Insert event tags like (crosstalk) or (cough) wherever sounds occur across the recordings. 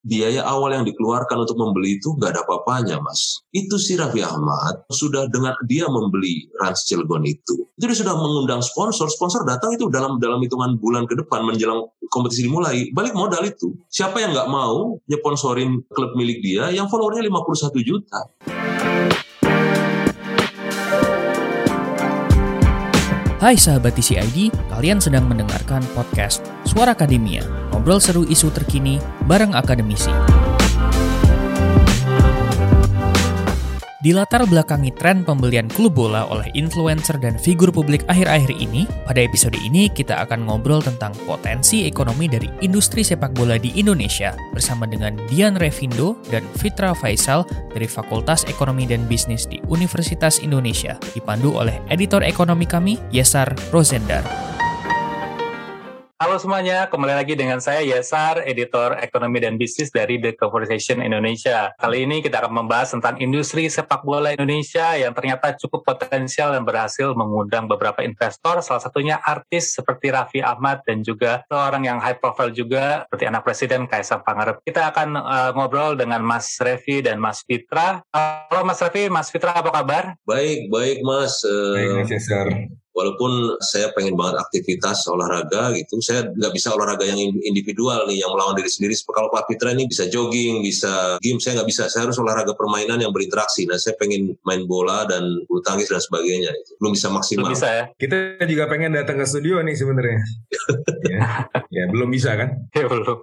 biaya awal yang dikeluarkan untuk membeli itu nggak ada apa-apanya, Mas. Itu si Raffi Ahmad sudah dengan dia membeli Rans Cilegon itu. Itu sudah mengundang sponsor, sponsor datang itu dalam dalam hitungan bulan ke depan menjelang kompetisi dimulai. Balik modal itu. Siapa yang nggak mau nyeponsorin klub milik dia yang followernya 51 juta. Hai sahabat TCID, kalian sedang mendengarkan podcast Suara Akademia, ngobrol seru isu terkini bareng akademisi. Di latar belakangi tren pembelian klub bola oleh influencer dan figur publik akhir-akhir ini, pada episode ini kita akan ngobrol tentang potensi ekonomi dari industri sepak bola di Indonesia bersama dengan Dian Revindo dan Fitra Faisal dari Fakultas Ekonomi dan Bisnis di Universitas Indonesia, dipandu oleh editor ekonomi kami, Yesar Rosendar. Halo semuanya, kembali lagi dengan saya Yesar, editor ekonomi dan bisnis dari The Conversation Indonesia. Kali ini kita akan membahas tentang industri sepak bola Indonesia yang ternyata cukup potensial dan berhasil mengundang beberapa investor, salah satunya artis seperti Raffi Ahmad dan juga seorang yang high profile juga seperti anak presiden Kaisang Pangarep. Kita akan uh, ngobrol dengan Mas Revi dan Mas Fitra. Halo Mas Revi, Mas Fitra apa kabar? Baik, baik Mas. Uh, baik Mas Yesar walaupun saya pengen banget aktivitas olahraga gitu, saya nggak bisa olahraga yang individual nih, yang melawan diri sendiri. Kalau Pak Fitra ini bisa jogging, bisa game, saya nggak bisa. Saya harus olahraga permainan yang berinteraksi. Nah, saya pengen main bola dan bulu tangkis dan sebagainya. Belum bisa maksimal. Belum bisa ya? Kita juga pengen datang ke studio nih sebenarnya. (laughs) ya. ya, belum bisa kan? Ya, belum.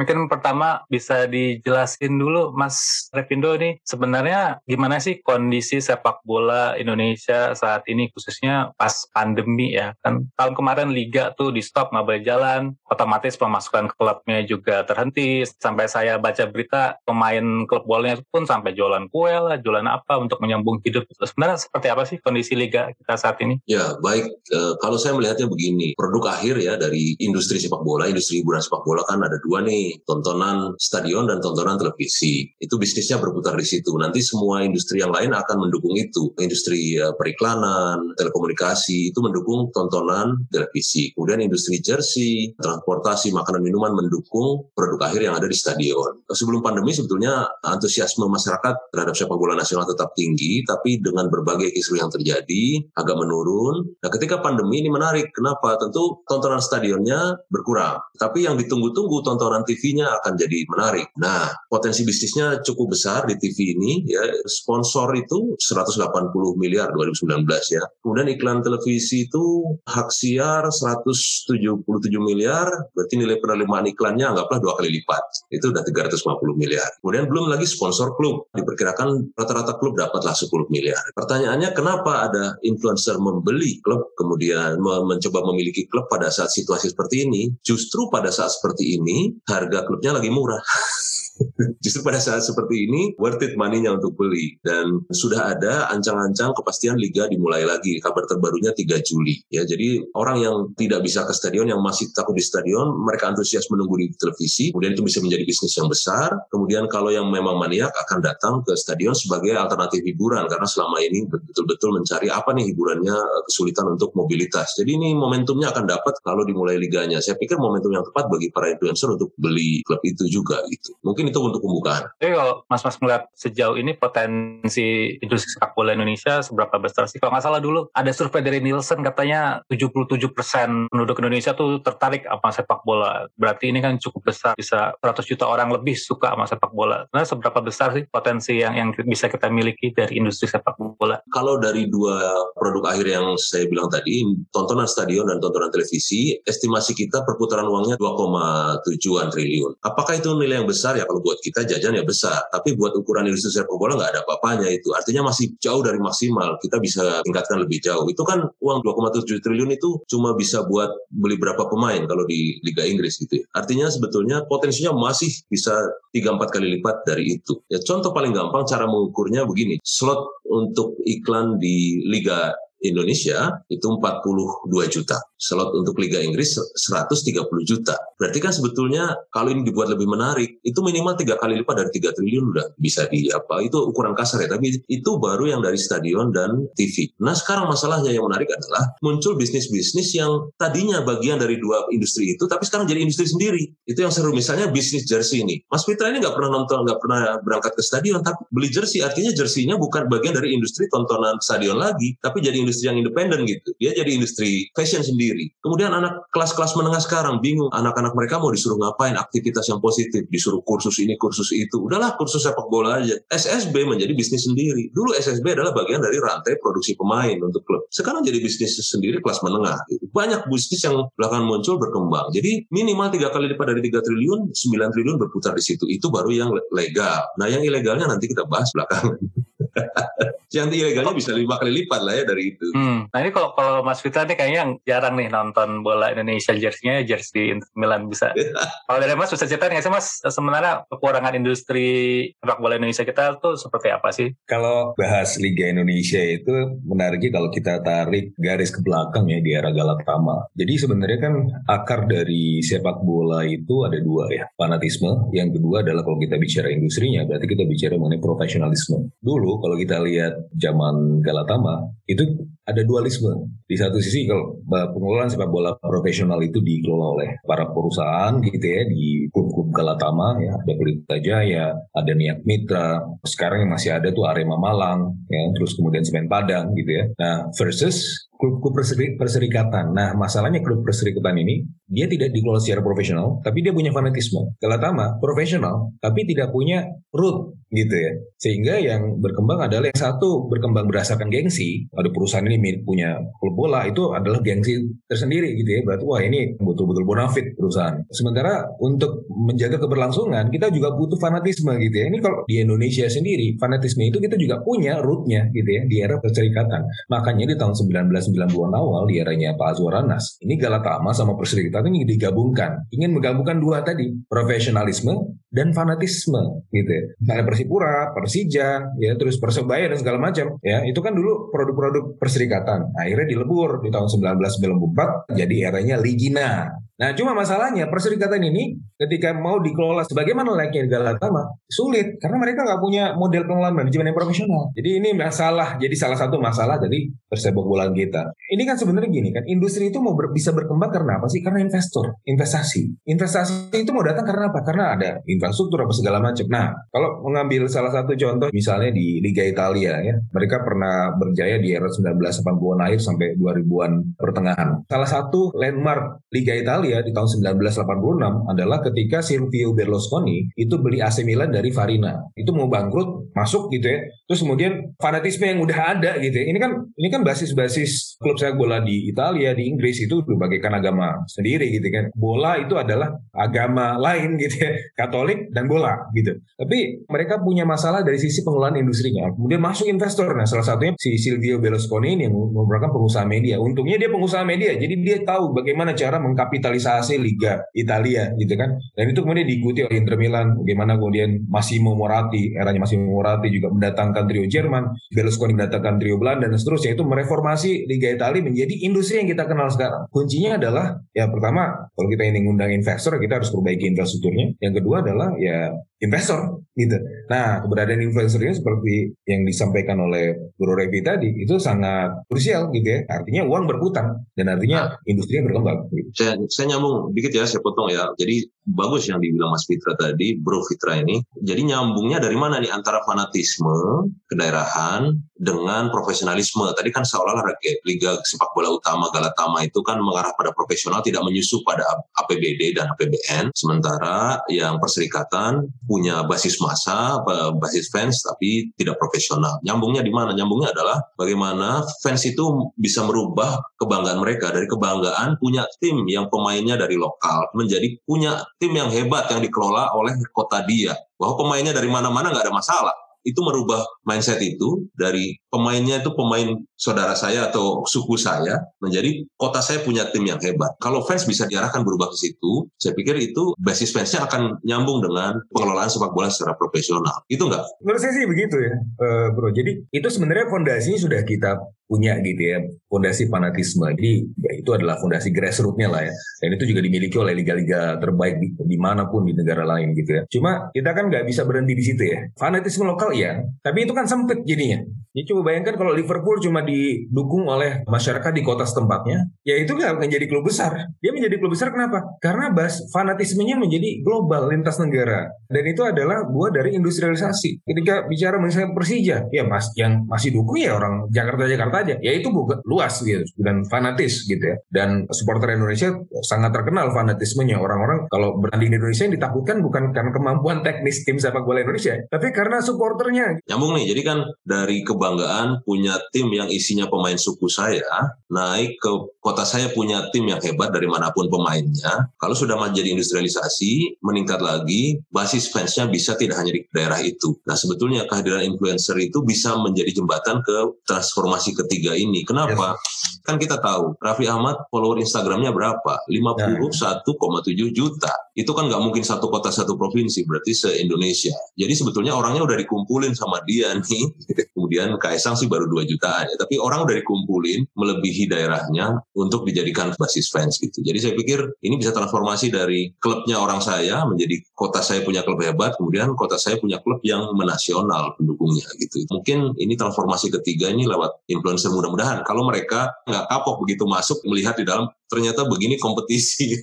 Mungkin pertama bisa dijelasin dulu Mas Revindo nih sebenarnya gimana sih kondisi sepak bola Indonesia saat ini khususnya pas pandemi ya? Kan tahun kemarin liga tuh di stop nggak boleh jalan. Otomatis pemasukan klubnya juga terhenti. Sampai saya baca berita pemain klub bolanya pun sampai jualan kue lah jualan apa untuk menyambung hidup. Sebenarnya seperti apa sih kondisi liga kita saat ini? Ya baik. E, kalau saya melihatnya begini produk akhir ya dari industri sepak bola industri hiburan sepak bola kan ada dua nih tontonan stadion dan tontonan televisi. Itu bisnisnya berputar di situ. Nanti semua industri yang lain akan mendukung itu. Industri uh, periklanan, telekomunikasi itu mendukung tontonan televisi. Kemudian industri jersey, transportasi, makanan minuman mendukung produk akhir yang ada di stadion. Sebelum pandemi sebetulnya antusiasme masyarakat terhadap sepak bola nasional tetap tinggi, tapi dengan berbagai isu yang terjadi agak menurun. Nah, ketika pandemi ini menarik. Kenapa? Tentu tontonan stadionnya berkurang. Tapi yang ditunggu-tunggu tontonan TV TV-nya akan jadi menarik. Nah, potensi bisnisnya cukup besar di TV ini ya. Sponsor itu 180 miliar 2019 ya. Kemudian iklan televisi itu hak siar 177 miliar, berarti nilai penerimaan iklannya anggaplah dua kali lipat. Itu udah 350 miliar. Kemudian belum lagi sponsor klub. Diperkirakan rata-rata klub dapatlah 10 miliar. Pertanyaannya kenapa ada influencer membeli klub kemudian mencoba memiliki klub pada saat situasi seperti ini? Justru pada saat seperti ini harga klubnya lagi murah. (laughs) (laughs) Justru pada saat seperti ini worth it money-nya untuk beli dan sudah ada ancang-ancang kepastian liga dimulai lagi. Kabar terbarunya 3 Juli. Ya, jadi orang yang tidak bisa ke stadion yang masih takut di stadion, mereka antusias menunggu di televisi. Kemudian itu bisa menjadi bisnis yang besar. Kemudian kalau yang memang maniak akan datang ke stadion sebagai alternatif hiburan karena selama ini betul-betul mencari apa nih hiburannya eh, kesulitan untuk mobilitas. Jadi ini momentumnya akan dapat kalau dimulai liganya. Saya pikir momentum yang tepat bagi para influencer untuk beli klub itu juga gitu. Mungkin itu untuk pembukaan. Jadi kalau Mas-Mas melihat sejauh ini potensi industri sepak bola Indonesia seberapa besar sih? Kalau nggak salah dulu ada survei dari Nielsen katanya 77% penduduk Indonesia tuh tertarik sama sepak bola. Berarti ini kan cukup besar, bisa 100 juta orang lebih suka sama sepak bola. Nah, seberapa besar sih potensi yang yang bisa kita miliki dari industri sepak bola? Kalau dari dua produk akhir yang saya bilang tadi, tontonan stadion dan tontonan televisi, estimasi kita perputaran uangnya 2,7 triliun. Apakah itu nilai yang besar ya kalau buat kita jajan ya besar, tapi buat ukuran industri sepak bola nggak ada apa-apanya itu. Artinya masih jauh dari maksimal. Kita bisa tingkatkan lebih jauh. Itu kan uang 2,7 triliun itu cuma bisa buat beli berapa pemain kalau di Liga Inggris gitu ya. Artinya sebetulnya potensinya masih bisa 3-4 kali lipat dari itu. Ya contoh paling gampang cara mengukurnya begini. Slot untuk iklan di Liga Indonesia itu 42 juta. Slot untuk Liga Inggris 130 juta. Berarti kan sebetulnya kalau ini dibuat lebih menarik, itu minimal tiga kali lipat dari 3 triliun udah bisa di apa. Itu ukuran kasar ya, tapi itu baru yang dari stadion dan TV. Nah sekarang masalahnya yang menarik adalah muncul bisnis-bisnis yang tadinya bagian dari dua industri itu, tapi sekarang jadi industri sendiri. Itu yang seru. Misalnya bisnis jersey ini. Mas Fitra ini nggak pernah nonton, nggak pernah berangkat ke stadion, tapi beli jersey artinya jerseynya bukan bagian dari industri tontonan stadion lagi, tapi jadi industri yang independen gitu. Dia jadi industri fashion sendiri. Kemudian anak kelas-kelas menengah sekarang bingung anak-anak mereka mau disuruh ngapain aktivitas yang positif, disuruh kursus ini, kursus itu. Udahlah kursus sepak bola aja. SSB menjadi bisnis sendiri. Dulu SSB adalah bagian dari rantai produksi pemain untuk klub. Sekarang jadi bisnis sendiri kelas menengah. Gitu. Banyak bisnis yang belakangan muncul berkembang. Jadi minimal tiga kali lipat dari 3 triliun, 9 triliun berputar di situ. Itu baru yang legal. Nah yang ilegalnya nanti kita bahas belakangan. (laughs) (laughs) yang ilegalnya bisa lima kali lipat lah ya dari itu. Hmm. Nah ini kalau kalau Mas Fitra nih kayaknya yang jarang nih nonton bola Indonesia jersey-nya jersey Inter Milan bisa. (laughs) kalau dari Mas bisa cerita nggak sih Mas sebenarnya kekurangan industri sepak bola Indonesia kita tuh seperti apa sih? Kalau bahas Liga Indonesia itu menariknya kalau kita tarik garis ke belakang ya di era Galatama. Jadi sebenarnya kan akar dari sepak bola itu ada dua ya, fanatisme. Yang kedua adalah kalau kita bicara industrinya, berarti kita bicara mengenai profesionalisme. Dulu kalau kita lihat zaman Galatama itu ada dualisme. Di satu sisi kalau pengelolaan sepak bola profesional itu dikelola oleh para perusahaan gitu ya di klub-klub Galatama ya ada Pelita Jaya, ada Niat Mitra, sekarang yang masih ada tuh Arema Malang ya terus kemudian Semen Padang gitu ya. Nah versus klub-klub perserikatan. Nah, masalahnya klub perserikatan ini dia tidak dikelola secara profesional, tapi dia punya fanatisme. Galatama profesional, tapi tidak punya root gitu ya. Sehingga yang berkembang adalah yang satu berkembang berdasarkan gengsi. Ada perusahaan ini punya klub bola itu adalah gengsi tersendiri gitu ya. Berarti wah ini betul-betul bonafit perusahaan. Sementara untuk menjaga keberlangsungan kita juga butuh fanatisme gitu ya. Ini kalau di Indonesia sendiri fanatisme itu kita juga punya rootnya gitu ya di era perserikatan. Makanya di tahun 19 90-an awal di eranya Pak Azwar Anas, ini Galatama sama Perserikatan ini digabungkan. Ingin menggabungkan dua tadi, profesionalisme dan fanatisme gitu ya. Misalnya Persipura, Persija, ya terus Persebaya dan segala macam ya. Itu kan dulu produk-produk perserikatan. Akhirnya dilebur di tahun 1994 jadi eranya Ligina. Nah, cuma masalahnya perserikatan ini ketika mau dikelola sebagaimana layaknya Galatama sulit karena mereka nggak punya model pengelolaan manajemen yang profesional. Jadi ini masalah, jadi salah satu masalah dari persepak bolaan kita. Ini kan sebenarnya gini kan, industri itu mau ber, bisa berkembang karena apa sih? Karena investor, investasi. Investasi itu mau datang karena apa? Karena ada infrastruktur apa segala macam. Nah, kalau mengambil salah satu contoh misalnya di Liga Italia ya, mereka pernah berjaya di era 1980-an akhir sampai 2000-an pertengahan. Salah satu landmark Liga Italia di tahun 1986 adalah ketika Silvio Berlusconi itu beli AC Milan dari Farina. Itu mau bangkrut, masuk gitu ya. Terus kemudian fanatisme yang udah ada gitu ya. Ini kan ini kan basis-basis klub saya bola di Italia, di Inggris itu bagaikan agama sendiri gitu kan. Bola itu adalah agama lain gitu ya. Katolik dan bola gitu. Tapi mereka punya masalah dari sisi pengelolaan industrinya. Kemudian masuk investor. Nah, salah satunya si Silvio Berlusconi ini yang merupakan pengusaha media. Untungnya dia pengusaha media, jadi dia tahu bagaimana cara mengkapitalisasi Liga Italia gitu kan. Dan itu kemudian diikuti oleh Inter Milan. Bagaimana kemudian Massimo Moratti, eranya Massimo Moratti juga mendatangkan trio Jerman, Berlusconi mendatangkan trio Belanda dan seterusnya. Itu mereformasi Liga Italia menjadi industri yang kita kenal sekarang. Kuncinya adalah ya pertama kalau kita ingin mengundang investor kita harus perbaiki infrastrukturnya. Yang kedua adalah ya investor gitu. Nah keberadaan investor ini seperti yang disampaikan oleh Guru Revi tadi itu sangat krusial gitu ya. Artinya uang berputar dan artinya nah, industri berkembang. Gitu. Saya, saya nyambung dikit ya, saya potong ya. Jadi bagus yang dibilang Mas Fitra tadi, Bro Fitra ini. Jadi nyambungnya dari mana nih antara fanatisme, kedaerahan dengan profesionalisme. Tadi kan seolah-olah Liga Sepak Bola Utama Galatama itu kan mengarah pada profesional, tidak menyusup pada APBD dan APBN. Sementara yang Perseri perserikatan punya basis massa, basis fans, tapi tidak profesional. Nyambungnya di mana? Nyambungnya adalah bagaimana fans itu bisa merubah kebanggaan mereka dari kebanggaan punya tim yang pemainnya dari lokal menjadi punya tim yang hebat yang dikelola oleh kota dia. Bahwa pemainnya dari mana-mana nggak ada masalah itu merubah mindset itu dari pemainnya itu pemain saudara saya atau suku saya menjadi kota saya punya tim yang hebat. Kalau fans bisa diarahkan berubah ke situ, saya pikir itu basis fansnya akan nyambung dengan pengelolaan sepak bola secara profesional. Itu enggak? Menurut saya sih begitu ya, uh, bro. Jadi itu sebenarnya fondasinya sudah kita punya gitu ya, fondasi fanatisme. Jadi ya, itu adalah fondasi grassrootsnya lah ya. Dan itu juga dimiliki oleh liga-liga terbaik di, di mana pun di negara lain gitu ya. Cuma kita kan nggak bisa berhenti di situ ya. Fanatisme lokal ya, tapi itu kan sempit jadinya. Ya coba bayangkan kalau Liverpool cuma didukung oleh masyarakat di kota setempatnya, ya itu nggak akan jadi klub besar. Dia menjadi klub besar kenapa? Karena bas fanatismenya menjadi global lintas negara. Dan itu adalah buah dari industrialisasi. Ketika bicara misalnya Persija, ya mas yang masih dukung ya orang Jakarta-Jakarta aja. Ya itu bukan luas gitu dan fanatis gitu ya. Dan supporter Indonesia sangat terkenal fanatismenya. Orang-orang kalau bertanding di Indonesia yang ditakutkan bukan karena kemampuan teknis tim sepak bola Indonesia, tapi karena supporternya. Nyambung nih, jadi kan dari ke kebanggaan punya tim yang isinya pemain suku saya, naik ke kota saya punya tim yang hebat dari mana pun pemainnya. Kalau sudah menjadi industrialisasi, meningkat lagi, basis fansnya bisa tidak hanya di daerah itu. Nah sebetulnya kehadiran influencer itu bisa menjadi jembatan ke transformasi ketiga ini. Kenapa? Yes. Kan kita tahu, Raffi Ahmad follower Instagramnya berapa? 51,7 juta. Itu kan nggak mungkin satu kota satu provinsi, berarti se-Indonesia. Jadi sebetulnya orangnya udah dikumpulin sama dia nih. (laughs) Kemudian dan Kaisang sih baru 2 jutaan ya. Tapi orang udah dikumpulin melebihi daerahnya untuk dijadikan basis fans gitu. Jadi saya pikir ini bisa transformasi dari klubnya orang saya menjadi kota saya punya klub hebat, kemudian kota saya punya klub yang menasional pendukungnya gitu. Mungkin ini transformasi ketiga ini lewat influencer mudah-mudahan. Kalau mereka nggak kapok begitu masuk melihat di dalam ternyata begini kompetisi.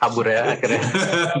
Kabur ya akhirnya.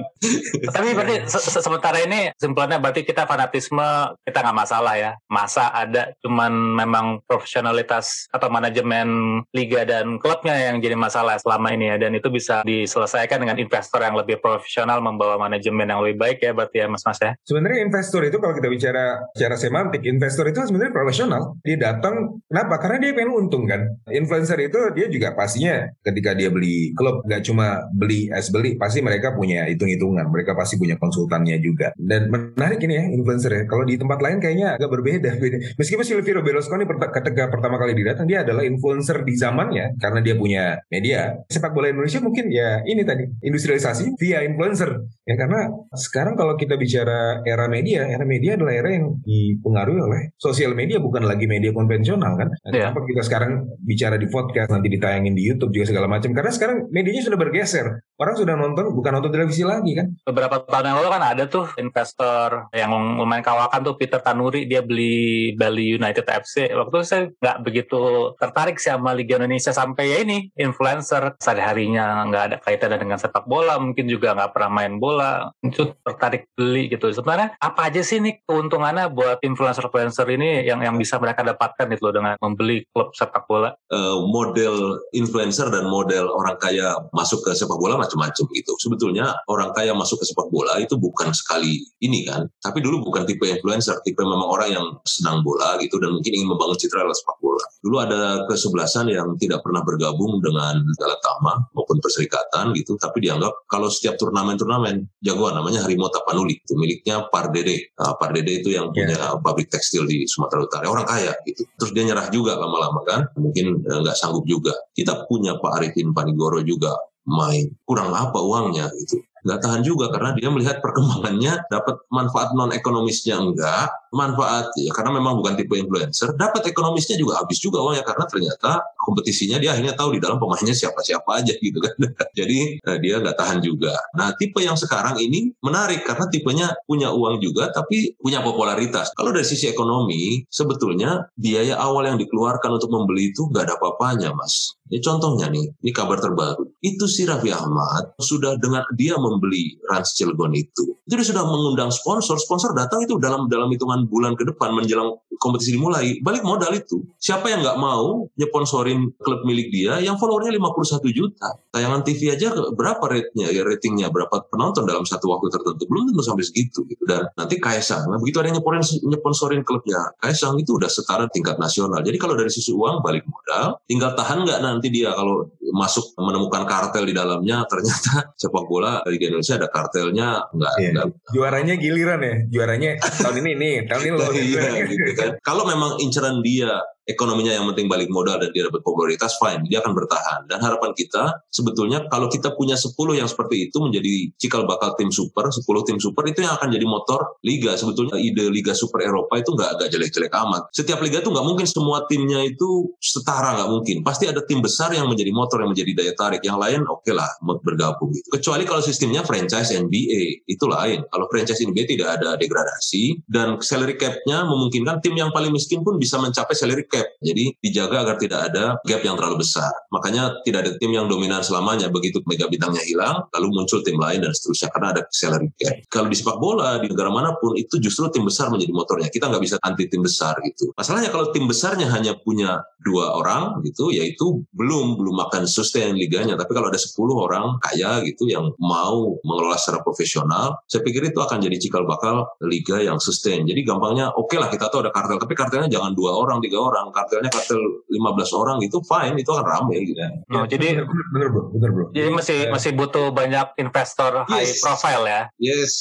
(laughs) Tapi berarti se -se sementara ini simpulannya berarti kita fanatisme kita nggak masalah ya. Masa ada cuman memang profesionalitas atau manajemen liga dan klubnya yang jadi masalah selama ini ya dan itu bisa diselesaikan dengan investor yang lebih profesional membawa manajemen yang lebih baik ya berarti ya Mas Mas ya. Sebenarnya investor itu kalau kita bicara secara semantik, investor itu sebenarnya profesional. Dia datang kenapa? Karena dia pengen untung kan. Influencer itu dia juga pastinya ketika ketika dia beli klub nggak cuma beli es beli pasti mereka punya hitung-hitungan. Mereka pasti punya konsultannya juga. Dan menarik ini ya influencer ya. Kalau di tempat lain kayaknya agak berbeda. Beda. (laughs) meskipun Silvio Berlusconi ketika pertama kali didatang dia adalah influencer di zamannya karena dia punya media. Sepak bola Indonesia mungkin ya ini tadi industrialisasi via influencer. Ya karena sekarang kalau kita bicara era media era media adalah era yang dipengaruhi oleh sosial media bukan lagi media konvensional kan? Yeah. kita sekarang bicara di podcast nanti ditayangin di YouTube juga segala macam macam karena sekarang medianya sudah bergeser. Orang sudah nonton bukan nonton televisi lagi kan? Beberapa tahun yang lalu kan ada tuh investor yang lumayan kawakan tuh Peter Tanuri. Dia beli Bali United FC waktu itu saya nggak begitu tertarik sih sama Liga Indonesia sampai ya ini influencer. Sehari harinya nggak ada kaitannya dengan sepak bola mungkin juga nggak pernah main bola. Itu tertarik beli gitu. Sebenarnya apa aja sih nih keuntungannya buat influencer-influencer ini yang yang bisa mereka dapatkan itu dengan membeli klub sepak bola? Uh, model influencer dan model model orang kaya masuk ke sepak bola macam-macam gitu. Sebetulnya orang kaya masuk ke sepak bola itu bukan sekali ini kan. Tapi dulu bukan tipe influencer, tipe memang orang yang senang bola gitu dan mungkin ingin membangun citra lewat sepak bola. Dulu ada kesebelasan yang tidak pernah bergabung dengan Galatama maupun Perserikatan gitu, tapi dianggap kalau setiap turnamen-turnamen jagoan namanya Harimau Tapanuli, itu miliknya Pardede. Nah, Pardede itu yang punya yeah. pabrik tekstil di Sumatera Utara, orang kaya gitu. Terus dia nyerah juga lama-lama kan, mungkin eh, nggak sanggup juga. Kita punya Pak Arif Arifin Panigoro juga main. Kurang apa uangnya itu? Nggak tahan juga karena dia melihat perkembangannya dapat manfaat non ekonomisnya enggak, manfaat ya karena memang bukan tipe influencer, dapat ekonomisnya juga habis juga uangnya karena ternyata kompetisinya dia akhirnya tahu di dalam pemainnya siapa-siapa aja (laughs) gitu kan. Jadi eh, dia nggak tahan juga. Nah tipe yang sekarang ini menarik karena tipenya punya uang juga tapi punya popularitas. Kalau dari sisi ekonomi sebetulnya biaya awal yang dikeluarkan untuk membeli itu nggak ada apa-apanya mas. Ini contohnya nih, ini kabar terbaru. Itu si Raffi Ahmad sudah dengan dia membeli Rans Cilegon itu. Dia sudah mengundang sponsor, sponsor datang itu dalam dalam hitungan bulan ke depan menjelang kompetisi dimulai. Balik modal itu. Siapa yang nggak mau nyeponsorin klub milik dia yang followernya 51 juta. Tayangan TV aja berapa rate-nya, ya ratingnya, berapa penonton dalam satu waktu tertentu. Belum tentu sampai segitu. Gitu. Dan nanti Kaisang, nah begitu ada yang nyeponsorin klubnya, Kaisang itu udah setara tingkat nasional. Jadi kalau dari sisi uang balik modal, tinggal tahan nggak nanti dia kalau masuk menemukan kartel di dalamnya ternyata (laughs) sepak bola di Indonesia ada kartelnya enggak, Iya. enggak Juaranya giliran ya. Juaranya tahun ini nih, tahun ini lo. (laughs) iya, gitu kan. Kalau memang inceran dia ekonominya yang penting balik modal dan dia dapat popularitas fine dia akan bertahan. Dan harapan kita sebetulnya kalau kita punya 10 yang seperti itu menjadi cikal bakal tim super 10 tim super itu yang akan jadi motor liga. Sebetulnya ide liga super Eropa itu nggak nggak jelek-jelek amat. Setiap liga itu nggak mungkin semua timnya itu setara nggak mungkin. Pasti ada tim besar yang menjadi motor yang menjadi daya tarik. Yang lain oke lah bergabung gitu. Kecuali kalau sistemnya franchise NBA itu lain. Kalau franchise NBA tidak ada degradasi dan salary cap-nya memungkinkan tim yang paling miskin pun bisa mencapai salary cap cap. Jadi dijaga agar tidak ada gap yang terlalu besar. Makanya tidak ada tim yang dominan selamanya. Begitu mega bintangnya hilang, lalu muncul tim lain dan seterusnya karena ada salary cap. Kalau di sepak bola di negara mana pun itu justru tim besar menjadi motornya. Kita nggak bisa anti tim besar gitu. Masalahnya kalau tim besarnya hanya punya dua orang gitu, yaitu belum belum akan sustain liganya. Tapi kalau ada 10 orang kaya gitu yang mau mengelola secara profesional, saya pikir itu akan jadi cikal bakal liga yang sustain. Jadi gampangnya oke okay lah kita tahu ada kartel, tapi kartelnya jangan dua orang, tiga orang orang kartelnya kartel 15 orang gitu fine itu akan rame gitu ya. Oh, jadi bener, bener bro bener bro. jadi masih ya. masih butuh banyak investor yes. high profile ya? Yes.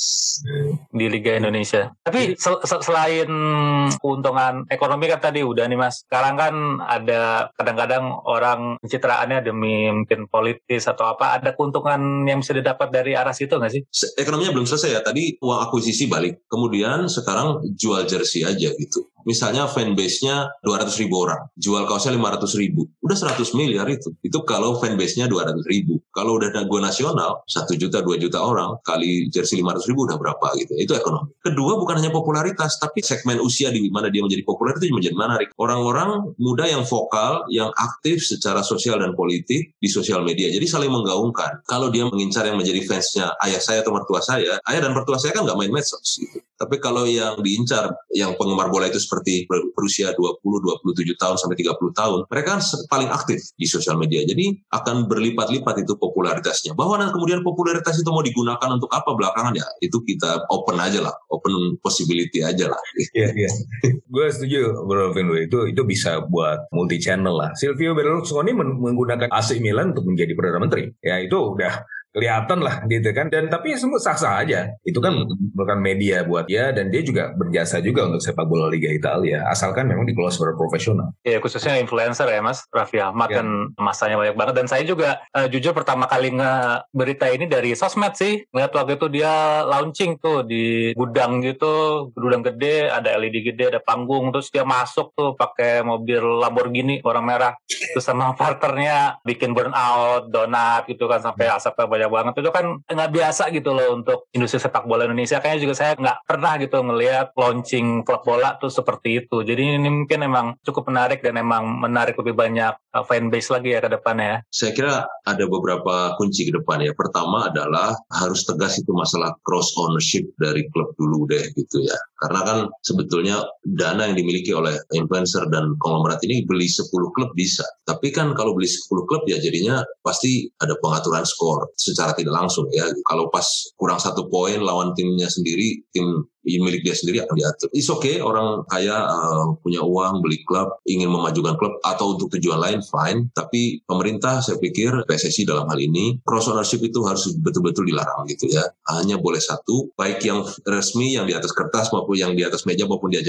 Di Liga Indonesia. Tapi sel selain keuntungan ekonomi kan tadi udah nih mas. Sekarang kan ada kadang-kadang orang pencitraannya demi mungkin politis atau apa ada keuntungan yang bisa didapat dari arah situ nggak sih? Ekonominya belum selesai ya. Tadi uang akuisisi balik. Kemudian sekarang jual jersey aja gitu misalnya fanbase-nya 200 ribu orang, jual kaosnya 500 ribu, udah 100 miliar itu. Itu kalau fanbase-nya 200 ribu. Kalau udah go nasional, 1 juta, 2 juta orang, kali jersey 500 ribu udah berapa gitu. Itu ekonomi. Kedua bukan hanya popularitas, tapi segmen usia di mana dia menjadi populer itu menjadi menarik. Orang-orang muda yang vokal, yang aktif secara sosial dan politik di sosial media. Jadi saling menggaungkan. Kalau dia mengincar yang menjadi fansnya ayah saya atau mertua saya, ayah dan mertua saya kan nggak main medsos gitu. Tapi kalau yang diincar, yang penggemar bola itu berusia 20, 27 tahun sampai 30 tahun, mereka kan paling aktif di sosial media. Jadi akan berlipat-lipat itu popularitasnya. Bahwa nanti kemudian popularitas itu mau digunakan untuk apa belakangan ya, itu kita open aja lah, open possibility aja lah. (laughs) Iya, iya. Gue setuju Bro Vino, itu itu bisa buat multi channel lah. Silvio Berlusconi menggunakan AC Milan untuk menjadi Perdana Menteri. Ya itu udah kelihatan lah gitu kan. Dan tapi semua sah-sah aja. Itu kan bukan media buat dia dan dia juga berjasa juga untuk sepak bola Liga Italia asalkan memang dikelola secara profesional. Ya khususnya influencer ya mas. Raffi Ahmad ya. kan masanya banyak banget. Dan saya juga uh, jujur pertama kali nge berita ini dari sosmed sih. Ngeliat waktu itu dia launching tuh di gudang gitu. Gudang gede ada LED gede ada panggung. Terus dia masuk tuh pakai mobil Lamborghini warna merah. Terus sama (laughs) partnernya bikin burnout donat gitu kan sampai asapnya banyak banyak banget. Itu kan nggak biasa gitu loh untuk industri sepak bola Indonesia. Kayaknya juga saya nggak pernah gitu ngelihat launching klub bola tuh seperti itu. Jadi ini mungkin emang cukup menarik dan emang menarik lebih banyak uh, fanbase lagi ya ke depannya ya. Saya kira ada beberapa kunci ke depan ya. Pertama adalah harus tegas itu masalah cross ownership dari klub dulu deh gitu ya karena kan sebetulnya dana yang dimiliki oleh influencer dan konglomerat ini beli 10 klub bisa tapi kan kalau beli 10 klub ya jadinya pasti ada pengaturan skor secara tidak langsung ya. Kalau pas kurang satu poin lawan timnya sendiri, tim milik dia sendiri akan diatur. It's okay orang kaya uh, punya uang beli klub, ingin memajukan klub atau untuk tujuan lain fine. Tapi pemerintah saya pikir PSSI dalam hal ini cross ownership itu harus betul-betul dilarang gitu ya. Hanya boleh satu, baik yang resmi yang di atas kertas maupun yang di atas meja maupun di,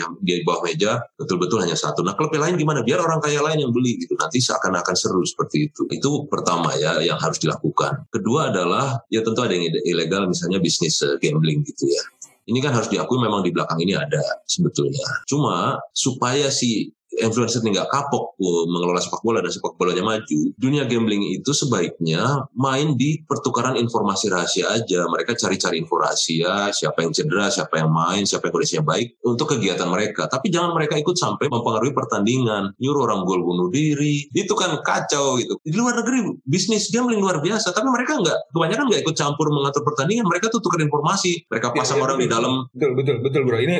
bawah meja betul-betul hanya satu. Nah klub lain gimana? Biar orang kaya lain yang beli gitu. Nanti seakan-akan seru seperti itu. Itu pertama ya yang harus dilakukan. Kedua adalah ya tentu ada yang ilegal misalnya bisnis uh, gambling gitu ya. Ini kan harus diakui memang di belakang ini ada sebetulnya. Cuma supaya si influencer ini nggak kapok mengelola sepak bola dan sepak bolanya maju, dunia gambling itu sebaiknya main di pertukaran informasi rahasia aja. Mereka cari-cari informasi ya, siapa yang cedera, siapa yang main, siapa yang kondisinya baik untuk kegiatan mereka. Tapi jangan mereka ikut sampai mempengaruhi pertandingan, nyuruh orang gol bunuh diri. Itu kan kacau gitu. Di luar negeri bisnis gambling luar biasa, tapi mereka nggak, kebanyakan nggak ikut campur mengatur pertandingan. Mereka tuh tukar informasi, mereka pasang ya, ya, orang betul, di dalam. Betul, betul, betul bro. Ini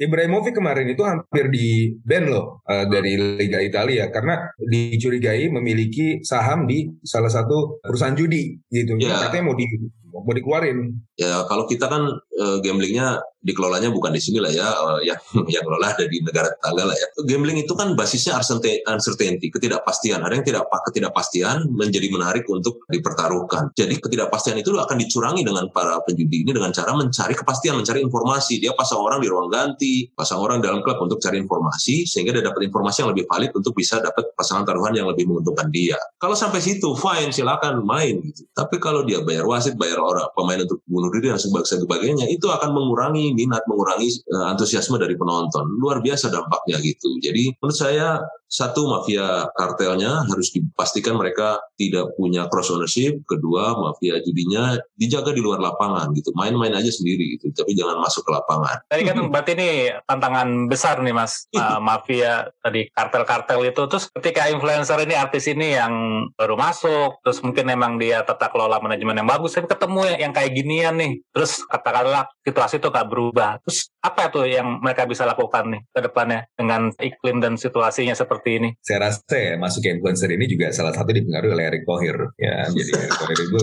Ibrahimovic kemarin itu hampir di ban loh uh, dari Liga Italia karena dicurigai memiliki saham di salah satu perusahaan judi gitu. Yeah. Katanya mau di mau dikeluarin. Ya kalau kita kan uh, gamblingnya dikelolanya bukan di sini lah ya, uh, yang (laughs) yang kelola ada di negara tetangga lah ya. Gambling itu kan basisnya uncertainty, ketidakpastian. Ada yang tidak ketidakpastian menjadi menarik untuk dipertaruhkan. Jadi ketidakpastian itu akan dicurangi dengan para penjudi ini dengan cara mencari kepastian, mencari informasi. Dia pasang orang di ruang ganti, pasang orang dalam klub untuk cari informasi sehingga dia dapat informasi yang lebih valid untuk bisa dapat pasangan taruhan yang lebih menguntungkan dia. Kalau sampai situ fine silakan main gitu. Tapi kalau dia bayar wasit, bayar orang pemain untuk bunuh diri dan sebagainya, itu akan mengurangi minat, mengurangi uh, antusiasme dari penonton. Luar biasa dampaknya gitu. Jadi menurut saya satu mafia kartelnya harus dipastikan mereka tidak punya cross ownership, kedua mafia judinya dijaga di luar lapangan gitu, main-main aja sendiri gitu, tapi jangan masuk ke lapangan. Tadi kan berarti ini tantangan besar nih mas, uh, (laughs) mafia tadi kartel-kartel itu, terus ketika influencer ini artis ini yang baru masuk, terus mungkin memang dia tata kelola manajemen yang bagus, tapi ketemu yang, yang kayak ginian nih, terus katakanlah situasi itu gak berubah, terus apa tuh yang mereka bisa lakukan nih ke depannya dengan iklim dan situasinya seperti seperti ini? Saya rasa ya masuk influencer ini juga salah satu dipengaruhi oleh Erick Thohir ya. Jadi (laughs) Erick Thohir itu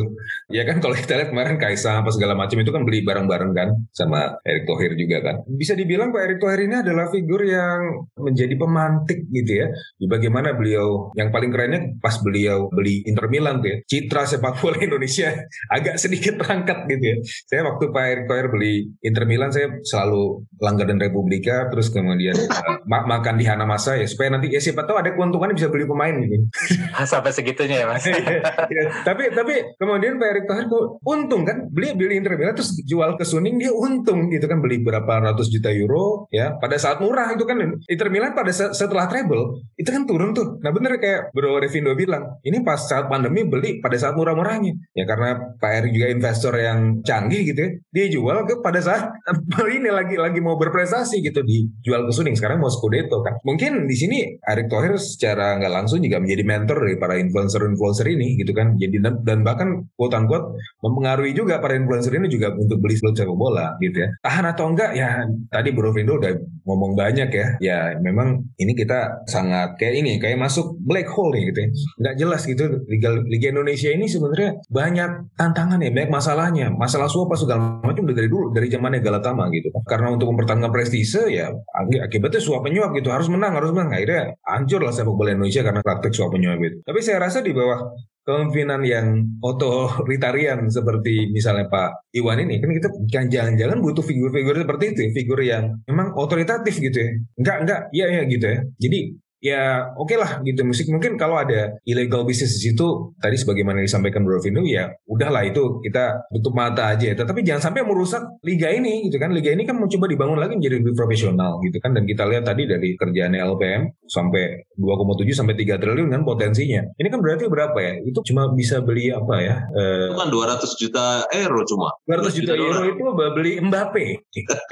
ya kan kalau kita lihat kemarin Kaisang apa segala macam itu kan beli bareng-bareng kan sama Erick Thohir juga kan. Bisa dibilang Pak Erick Thohir ini adalah figur yang menjadi pemantik gitu ya. Di bagaimana beliau yang paling kerennya pas beliau beli Inter Milan tuh ya. Citra sepak bola Indonesia (laughs) agak sedikit terangkat gitu ya. Saya waktu Pak Erick Thohir beli Inter Milan saya selalu langganan Republika terus kemudian uh, makan di Hana Masa ya supaya nanti ya siapa tahu ada keuntungannya bisa beli pemain gitu. Ah, sampai segitunya ya mas. (laughs) ya, tapi tapi kemudian Pak Erick Thohir untung kan? Beli beli Inter Milan terus jual ke Suning dia untung gitu kan? Beli berapa ratus juta euro ya pada saat murah itu kan? Inter Milan pada setelah treble itu kan turun tuh. Nah bener kayak Bro Revindo bilang ini pas saat pandemi beli pada saat murah-murahnya. Ya karena Pak Erick juga investor yang canggih gitu ya dia jual ke pada saat (laughs) ini lagi lagi mau berprestasi gitu. Dijual ke Suning sekarang mau Scudetto kan. Mungkin di sini Erick Thohir secara nggak langsung juga menjadi mentor dari para influencer-influencer ini gitu kan. Jadi dan bahkan quote unquote mempengaruhi juga para influencer ini juga untuk beli klub sepak bola gitu ya. Tahan atau enggak ya tadi Bro Vindo udah ngomong banyak ya. Ya memang ini kita sangat kayak ini kayak masuk black hole nih gitu ya. Nggak jelas gitu Liga, Liga Indonesia ini sebenarnya banyak tantangan ya, banyak masalahnya. Masalah suap segala macam udah dari dulu dari zamannya Galatama gitu. Karena untuk mempertahankan prestise ya akibatnya suap penyuap gitu harus menang harus menang akhirnya hancur lah sepak bola Indonesia karena praktek suap penyuap itu. Tapi saya rasa di bawah kepemimpinan yang otoritarian seperti misalnya Pak Iwan ini kan kita kan jangan-jangan butuh figur-figur seperti itu, figur yang memang otoritatif gitu ya. Enggak, enggak, iya ya gitu ya. Jadi ya oke okay lah gitu. Musik mungkin kalau ada illegal business di situ tadi sebagaimana disampaikan Bro Vino ya udahlah itu kita tutup mata aja tetapi jangan sampai merusak liga ini gitu kan. Liga ini kan mencoba dibangun lagi menjadi lebih profesional gitu kan. Dan kita lihat tadi dari kerjaan LPM sampai 2,7 sampai 3 triliun kan potensinya. Ini kan berarti berapa ya? Itu cuma bisa beli apa ya? Eh, itu kan 200 juta euro cuma. 200 juta, juta euro itu beli Mbappe.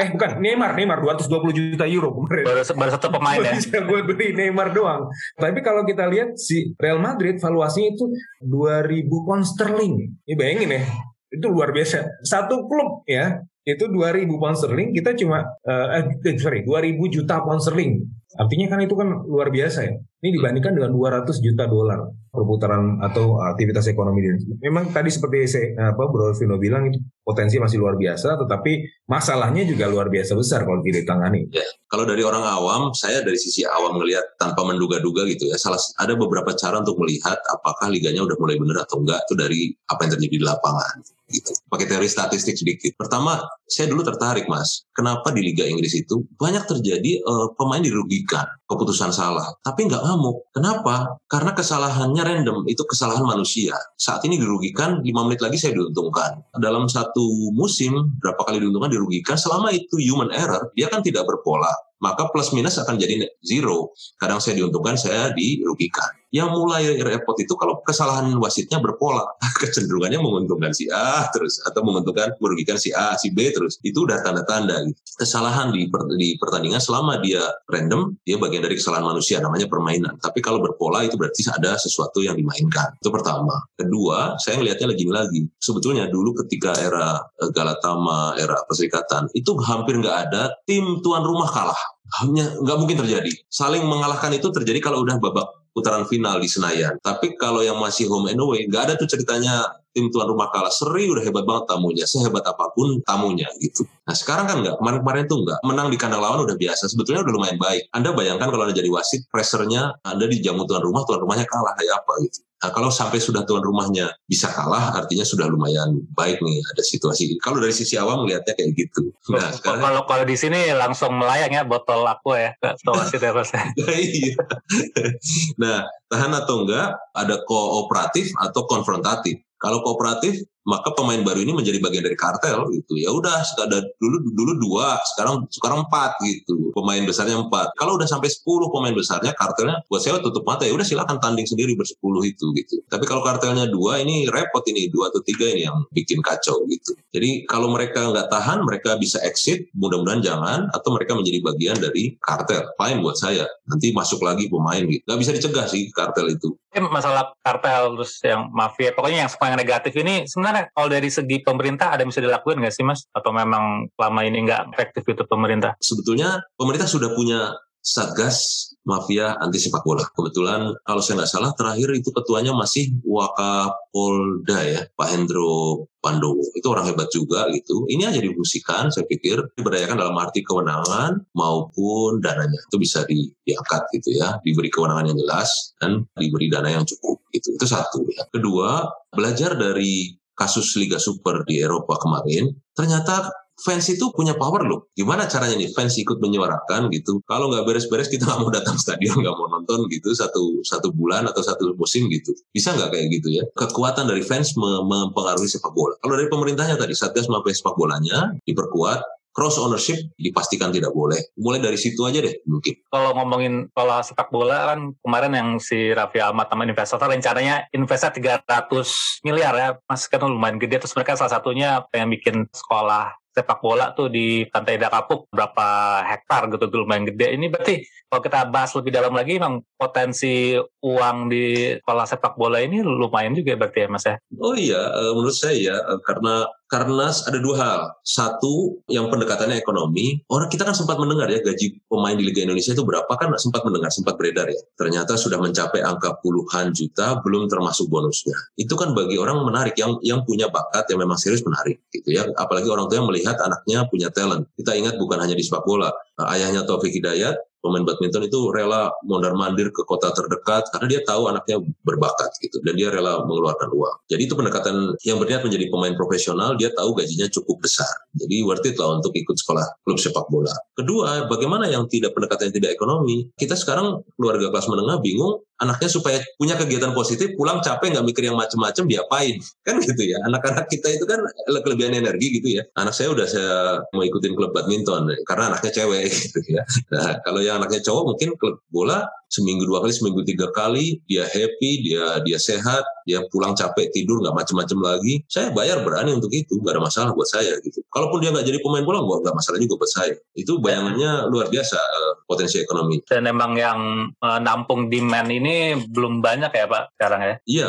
Eh bukan Neymar. Neymar 220 juta euro. Kemarin baru, baru satu pemain ya. Bisa gue beli Neymar Neymar doang. Tapi kalau kita lihat si Real Madrid valuasinya itu 2000 pound sterling. Ini bayangin ya, itu luar biasa. Satu klub ya, itu 2000 pound sterling, kita cuma, uh, eh, sorry, 2000 juta pound sterling. Artinya kan itu kan luar biasa ya. Ini dibandingkan dengan 200 juta dolar perputaran atau aktivitas ekonomi di Indonesia. Memang tadi seperti saya, apa Bro Vino bilang itu potensi masih luar biasa, tetapi masalahnya juga luar biasa besar kalau tidak ditangani. Ya, kalau dari orang awam, saya dari sisi awam melihat tanpa menduga-duga gitu ya. Salah ada beberapa cara untuk melihat apakah liganya udah mulai benar atau enggak itu dari apa yang terjadi di lapangan gitu. Pakai teori statistik sedikit. Pertama, saya dulu tertarik mas, kenapa di Liga Inggris itu banyak terjadi uh, pemain dirugikan, keputusan salah, tapi nggak ngamuk. Kenapa? Karena kesalahannya random, itu kesalahan manusia. Saat ini dirugikan, 5 menit lagi saya diuntungkan. Dalam satu musim, berapa kali diuntungkan, dirugikan, selama itu human error, dia kan tidak berpola maka plus minus akan jadi zero. Kadang saya diuntungkan, saya dirugikan. Yang mulai repot itu kalau kesalahan wasitnya berpola, (laughs) kecenderungannya menguntungkan si A terus atau menguntungkan merugikan si A, si B terus. Itu udah tanda-tanda. Gitu. Kesalahan di, di pertandingan selama dia random, dia bagian dari kesalahan manusia namanya permainan. Tapi kalau berpola itu berarti ada sesuatu yang dimainkan. Itu pertama. Kedua, saya ngelihatnya lagi-lagi. Sebetulnya dulu ketika era eh, Galatama, era Perserikatan, itu hampir nggak ada tim tuan rumah kalah hanya nggak mungkin terjadi. Saling mengalahkan itu terjadi kalau udah babak putaran final di Senayan. Tapi kalau yang masih home and away, nggak ada tuh ceritanya tim tuan rumah kalah. Seri udah hebat banget tamunya sehebat apa pun tamunya gitu. Nah sekarang kan nggak. Kemarin-kemarin tuh nggak. Menang di kandang lawan udah biasa. Sebetulnya udah lumayan baik. Anda bayangkan kalau anda jadi wasit pressernya anda di jamu tuan rumah tuan rumahnya kalah. Kayak apa gitu Nah, kalau sampai sudah tuan rumahnya bisa kalah, artinya sudah lumayan baik nih ada situasi. Kalau dari sisi awam melihatnya kayak gitu. Nah, sekarang, kalau kalau di sini langsung melayang ya botol aku ya, wasit ya (laughs) iya. nah, tahan atau enggak ada kooperatif atau konfrontatif. Kalau kooperatif maka pemain baru ini menjadi bagian dari kartel gitu. Ya udah ada dulu dulu dua sekarang sekarang empat gitu. Pemain besarnya empat. Kalau udah sampai sepuluh pemain besarnya kartelnya buat saya tutup mata ya udah silakan tanding sendiri bersepuluh itu gitu. Tapi kalau kartelnya dua ini repot ini dua atau tiga ini yang bikin kacau gitu. Jadi kalau mereka nggak tahan mereka bisa exit mudah-mudahan jangan atau mereka menjadi bagian dari kartel. Fine buat saya. Nanti masuk lagi pemain gitu. Nggak bisa dicegah sih kartel itu. Masalah kartel terus yang mafia pokoknya yang yang negatif ini sebenarnya gimana kalau dari segi pemerintah ada yang bisa dilakukan nggak sih mas? Atau memang lama ini nggak efektif itu pemerintah? Sebetulnya pemerintah sudah punya Satgas Mafia Anti Sepak Bola. Kebetulan kalau saya nggak salah terakhir itu ketuanya masih Wakapolda ya, Pak Hendro Pandowo. Itu orang hebat juga gitu. Ini aja difungsikan saya pikir diberdayakan dalam arti kewenangan maupun dananya. Itu bisa di, diangkat gitu ya, diberi kewenangan yang jelas dan diberi dana yang cukup gitu. Itu satu ya. Kedua, belajar dari kasus Liga Super di Eropa kemarin, ternyata fans itu punya power loh. Gimana caranya nih fans ikut menyuarakan gitu. Kalau nggak beres-beres kita nggak mau datang stadion, nggak mau nonton gitu satu satu bulan atau satu musim gitu. Bisa nggak kayak gitu ya? Kekuatan dari fans mempengaruhi sepak bola. Kalau dari pemerintahnya tadi Satgas Mafia Sepak Bolanya diperkuat, cross ownership dipastikan tidak boleh. Mulai dari situ aja deh mungkin. Kalau ngomongin pola sepak bola kan kemarin yang si Raffi Ahmad sama investor rencananya investasi 300 miliar ya. Mas kan lumayan gede terus mereka salah satunya pengen bikin sekolah sepak bola tuh di Pantai Dakapuk berapa hektar gitu tuh lumayan gede. Ini berarti kalau kita bahas lebih dalam lagi memang potensi uang di sekolah sepak bola ini lumayan juga berarti ya Mas ya? Oh iya, eh, menurut saya ya karena karena ada dua hal. Satu, yang pendekatannya ekonomi. Orang kita kan sempat mendengar ya gaji pemain di Liga Indonesia itu berapa kan sempat mendengar, sempat beredar ya. Ternyata sudah mencapai angka puluhan juta, belum termasuk bonusnya. Itu kan bagi orang menarik, yang yang punya bakat yang memang serius menarik gitu ya. Apalagi orang tua yang melihat anaknya punya talent. Kita ingat bukan hanya di sepak bola. Ayahnya Taufik Hidayat pemain badminton itu rela mondar mandir ke kota terdekat karena dia tahu anaknya berbakat gitu dan dia rela mengeluarkan uang. Jadi itu pendekatan yang berniat menjadi pemain profesional, dia tahu gajinya cukup besar. Jadi worth it lah untuk ikut sekolah klub sepak bola. Kedua, bagaimana yang tidak pendekatan yang tidak ekonomi? Kita sekarang keluarga kelas menengah bingung anaknya supaya punya kegiatan positif, pulang capek nggak mikir yang macem-macem, diapain? Kan gitu ya. Anak-anak kita itu kan kelebihan energi gitu ya. Anak saya udah saya mau ikutin klub badminton karena anaknya cewek (laughs) gitu ya. Nah, kalau yang anaknya cowok mungkin klub bola seminggu dua kali, seminggu tiga kali, dia happy, dia dia sehat, dia pulang capek tidur nggak macem-macem lagi. Saya bayar berani untuk itu, nggak ada masalah buat saya gitu. Kalaupun dia nggak jadi pemain bola, nggak masalah juga buat saya. Itu bayangannya luar biasa uh, potensi ekonomi. Dan emang yang uh, nampung demand ini belum banyak ya Pak sekarang ya? Iya,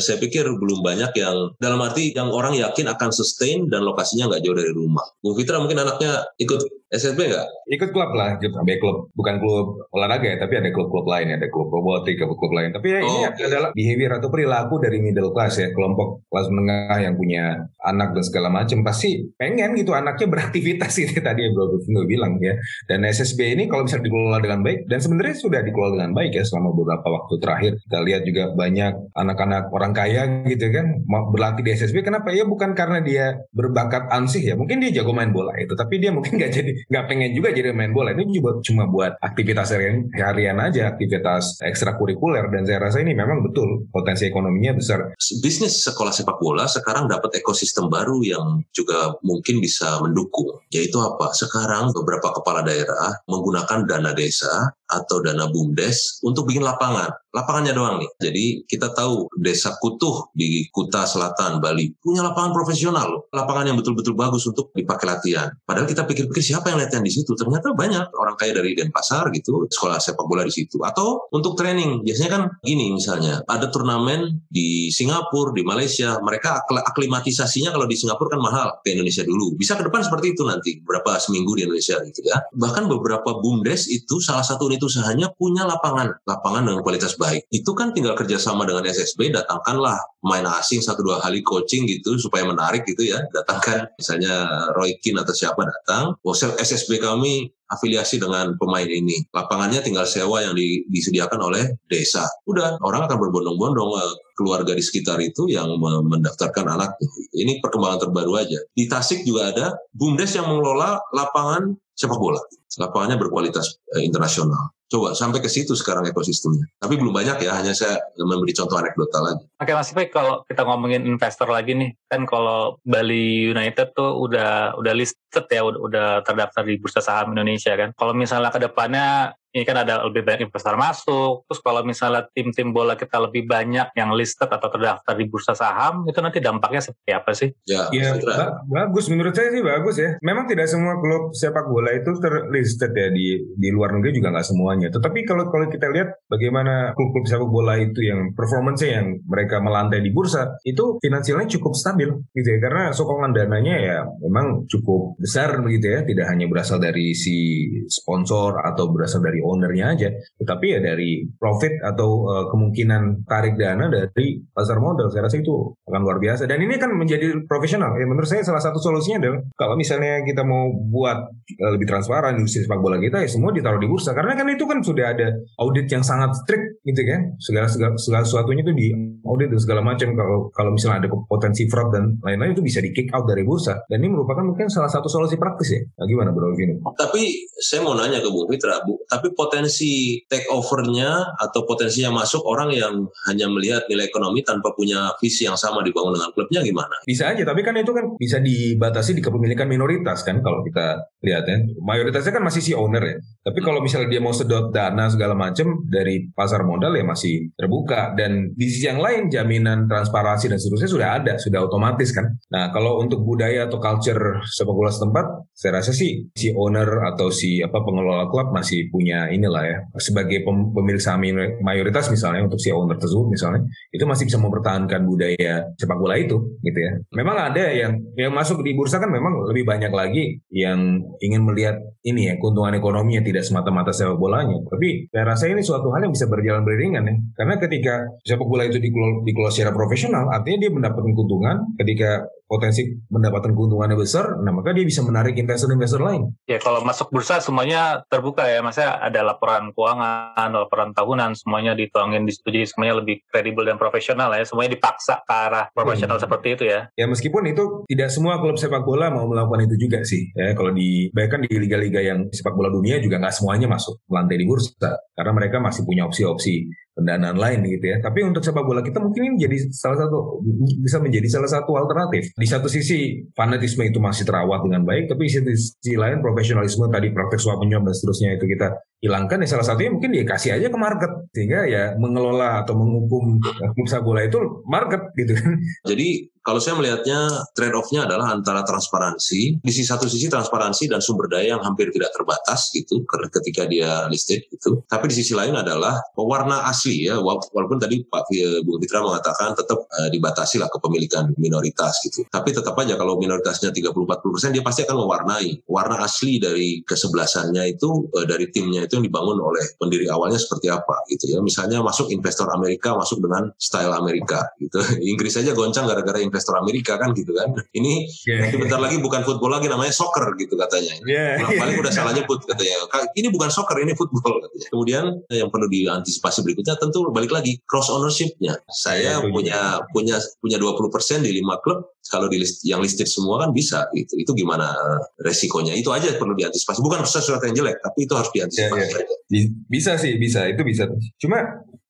saya pikir belum banyak yang dalam arti yang orang yakin akan sustain dan lokasinya nggak jauh dari rumah. Bu Fitra mungkin anaknya ikut SSB nggak? Ikut klub lah, ikut ambil klub. Bukan klub olahraga ya, tapi ada klub-klub lain, ada klub robotik, klub-klub lain. Tapi ya oh, ini okay. adalah behavior atau perilaku dari middle class ya, kelompok kelas menengah yang punya anak dan segala macam. Pasti pengen gitu anaknya beraktivitas (laughs) itu tadi yang Bro Vino bilang ya. Dan SSB ini kalau bisa dikelola dengan baik, dan sebenarnya sudah dikelola dengan baik ya selama beberapa waktu terakhir. Kita lihat juga banyak anak-anak orang kaya gitu kan berlatih di SSB. Kenapa? Ya bukan karena dia berbakat ansih ya. Mungkin dia jago main bola itu, tapi dia mungkin (laughs) nggak jadi nggak pengen juga jadi main bola ini juga cuma buat aktivitas harian, harian aja aktivitas ekstrakurikuler dan saya rasa ini memang betul potensi ekonominya besar bisnis sekolah sepak bola sekarang dapat ekosistem baru yang juga mungkin bisa mendukung yaitu apa sekarang beberapa kepala daerah menggunakan dana desa atau dana bumdes untuk bikin lapangan. Lapangannya doang nih. Jadi kita tahu desa Kutuh di Kuta Selatan, Bali punya lapangan profesional. Lapangan yang betul-betul bagus untuk dipakai latihan. Padahal kita pikir-pikir siapa siapa yang latihan di situ? Ternyata banyak orang kaya dari Denpasar gitu, sekolah sepak bola di situ. Atau untuk training, biasanya kan gini misalnya, ada turnamen di Singapura, di Malaysia, mereka aklimatisasinya kalau di Singapura kan mahal ke Indonesia dulu. Bisa ke depan seperti itu nanti, berapa seminggu di Indonesia gitu ya. Bahkan beberapa BUMDes itu salah satu unit usahanya punya lapangan, lapangan dengan kualitas baik. Itu kan tinggal kerjasama dengan SSB, datangkanlah main asing satu dua kali coaching gitu supaya menarik gitu ya. Datangkan misalnya Roy Keane atau siapa datang, oh SSB kami afiliasi dengan pemain ini. Lapangannya tinggal sewa yang di, disediakan oleh desa. Udah, orang akan berbondong-bondong eh, keluarga di sekitar itu yang mendaftarkan anaknya. Ini perkembangan terbaru aja. Di Tasik juga ada BUMDes yang mengelola lapangan sepak bola. Lapangannya berkualitas eh, internasional. Coba sampai ke situ sekarang ekosistemnya. Tapi belum banyak ya, hanya saya memberi contoh anekdotal lagi. Oke Mas Ipek, kalau kita ngomongin investor lagi nih, kan kalau Bali United tuh udah udah listed ya, udah, udah terdaftar di Bursa Saham Indonesia kan. Kalau misalnya ke depannya ini kan ada lebih banyak investor masuk. Terus kalau misalnya tim-tim bola kita lebih banyak yang listed atau terdaftar di bursa saham, itu nanti dampaknya seperti apa sih? Ya, ya ba bagus. Menurut saya sih bagus ya. Memang tidak semua klub sepak bola itu terlisted ya di di luar negeri juga nggak semuanya. Tetapi kalau kalau kita lihat bagaimana klub-klub sepak bola itu yang performance yang mereka melantai di bursa itu finansialnya cukup stabil gitu ya. Karena sokongan dananya ya memang cukup besar begitu ya. Tidak hanya berasal dari si sponsor atau berasal dari ownernya aja, tetapi ya dari profit atau uh, kemungkinan tarik dana dari pasar modal. Saya rasa itu akan luar biasa. Dan ini kan menjadi profesional. Ya menurut saya salah satu solusinya adalah kalau misalnya kita mau buat uh, lebih transparan industri sepak bola kita ya semua ditaruh di bursa. Karena kan itu kan sudah ada audit yang sangat strict gitu kan. Segala segala, segala sesuatunya itu di audit dan segala macam. Kalau kalau misalnya ada potensi fraud dan lain-lain itu bisa di kick out dari bursa. Dan ini merupakan mungkin salah satu solusi praktis ya. Nah, gimana Bro Vino? Tapi saya mau nanya ke Bung Fitra, Bu. Tapi potensi take overnya atau potensinya masuk orang yang hanya melihat nilai ekonomi tanpa punya visi yang sama dibangun dengan klubnya gimana? Bisa aja, tapi kan itu kan bisa dibatasi di kepemilikan minoritas kan kalau kita lihat ya. Mayoritasnya kan masih si owner ya. Tapi kalau misalnya dia mau sedot dana segala macam dari pasar modal ya masih terbuka dan di sisi yang lain jaminan transparansi dan seterusnya sudah ada, sudah otomatis kan. Nah, kalau untuk budaya atau culture sepak bola setempat, saya rasa sih si owner atau si apa pengelola klub masih punya inilah ya sebagai pemilik saham mayoritas misalnya untuk si owner tersebut misalnya itu masih bisa mempertahankan budaya sepak bola itu gitu ya. Memang ada yang yang masuk di bursa kan memang lebih banyak lagi yang ingin melihat ini ya keuntungan ekonomi yang tidak semata-mata sepak bolanya. Tapi saya rasa ini suatu hal yang bisa berjalan beriringan ya. Karena ketika sepak bola itu dikelola secara profesional artinya dia mendapatkan keuntungan ketika potensi mendapatkan keuntungannya besar, nah maka dia bisa menarik investor-investor lain. Ya kalau masuk bursa semuanya terbuka ya, maksudnya ada laporan keuangan, laporan tahunan, semuanya dituangin di situ, jadi semuanya lebih kredibel dan profesional ya, semuanya dipaksa ke arah profesional hmm. seperti itu ya. Ya meskipun itu tidak semua klub sepak bola mau melakukan itu juga sih, ya kalau di bahkan di liga-liga yang sepak bola dunia juga nggak semuanya masuk lantai di bursa, karena mereka masih punya opsi-opsi pendanaan lain gitu ya. Tapi untuk sepak bola kita mungkin ini jadi salah satu bisa menjadi salah satu alternatif. Di satu sisi fanatisme itu masih terawat dengan baik, tapi di sisi lain profesionalisme tadi praktek suap menyuap dan seterusnya itu kita hilangkan ya salah satunya mungkin dia kasih aja ke market sehingga ya mengelola atau menghukum sepak bola itu market gitu kan. Jadi kalau saya melihatnya trade off-nya adalah antara transparansi, di sisi satu sisi transparansi dan sumber daya yang hampir tidak terbatas gitu ketika dia listed gitu. Tapi di sisi lain adalah warna asli ya, walaupun tadi Pak Bung Fitra mengatakan tetap uh, dibatasi lah kepemilikan minoritas gitu. Tapi tetap aja kalau minoritasnya 30-40% dia pasti akan mewarnai. Warna asli dari kesebelasannya itu uh, dari timnya itu yang dibangun oleh pendiri awalnya seperti apa gitu ya. Misalnya masuk investor Amerika masuk dengan style Amerika gitu. (laughs) Inggris saja goncang gara-gara investor Amerika kan gitu kan. Ini yeah, bentar lagi bukan football lagi namanya soccer gitu katanya. Yeah. Nah, paling udah salah nyebut katanya. Ini bukan soccer ini football katanya. Kemudian yang perlu diantisipasi berikutnya tentu balik lagi cross ownershipnya. Saya yeah, punya punya punya 20% di lima klub kalau di list, yang listed semua kan bisa gitu. Itu gimana resikonya? Itu aja perlu diantisipasi. Bukan sesuatu yang jelek, tapi itu harus diantisipasi. Yeah, yeah. Bisa sih, bisa. Itu bisa. Cuma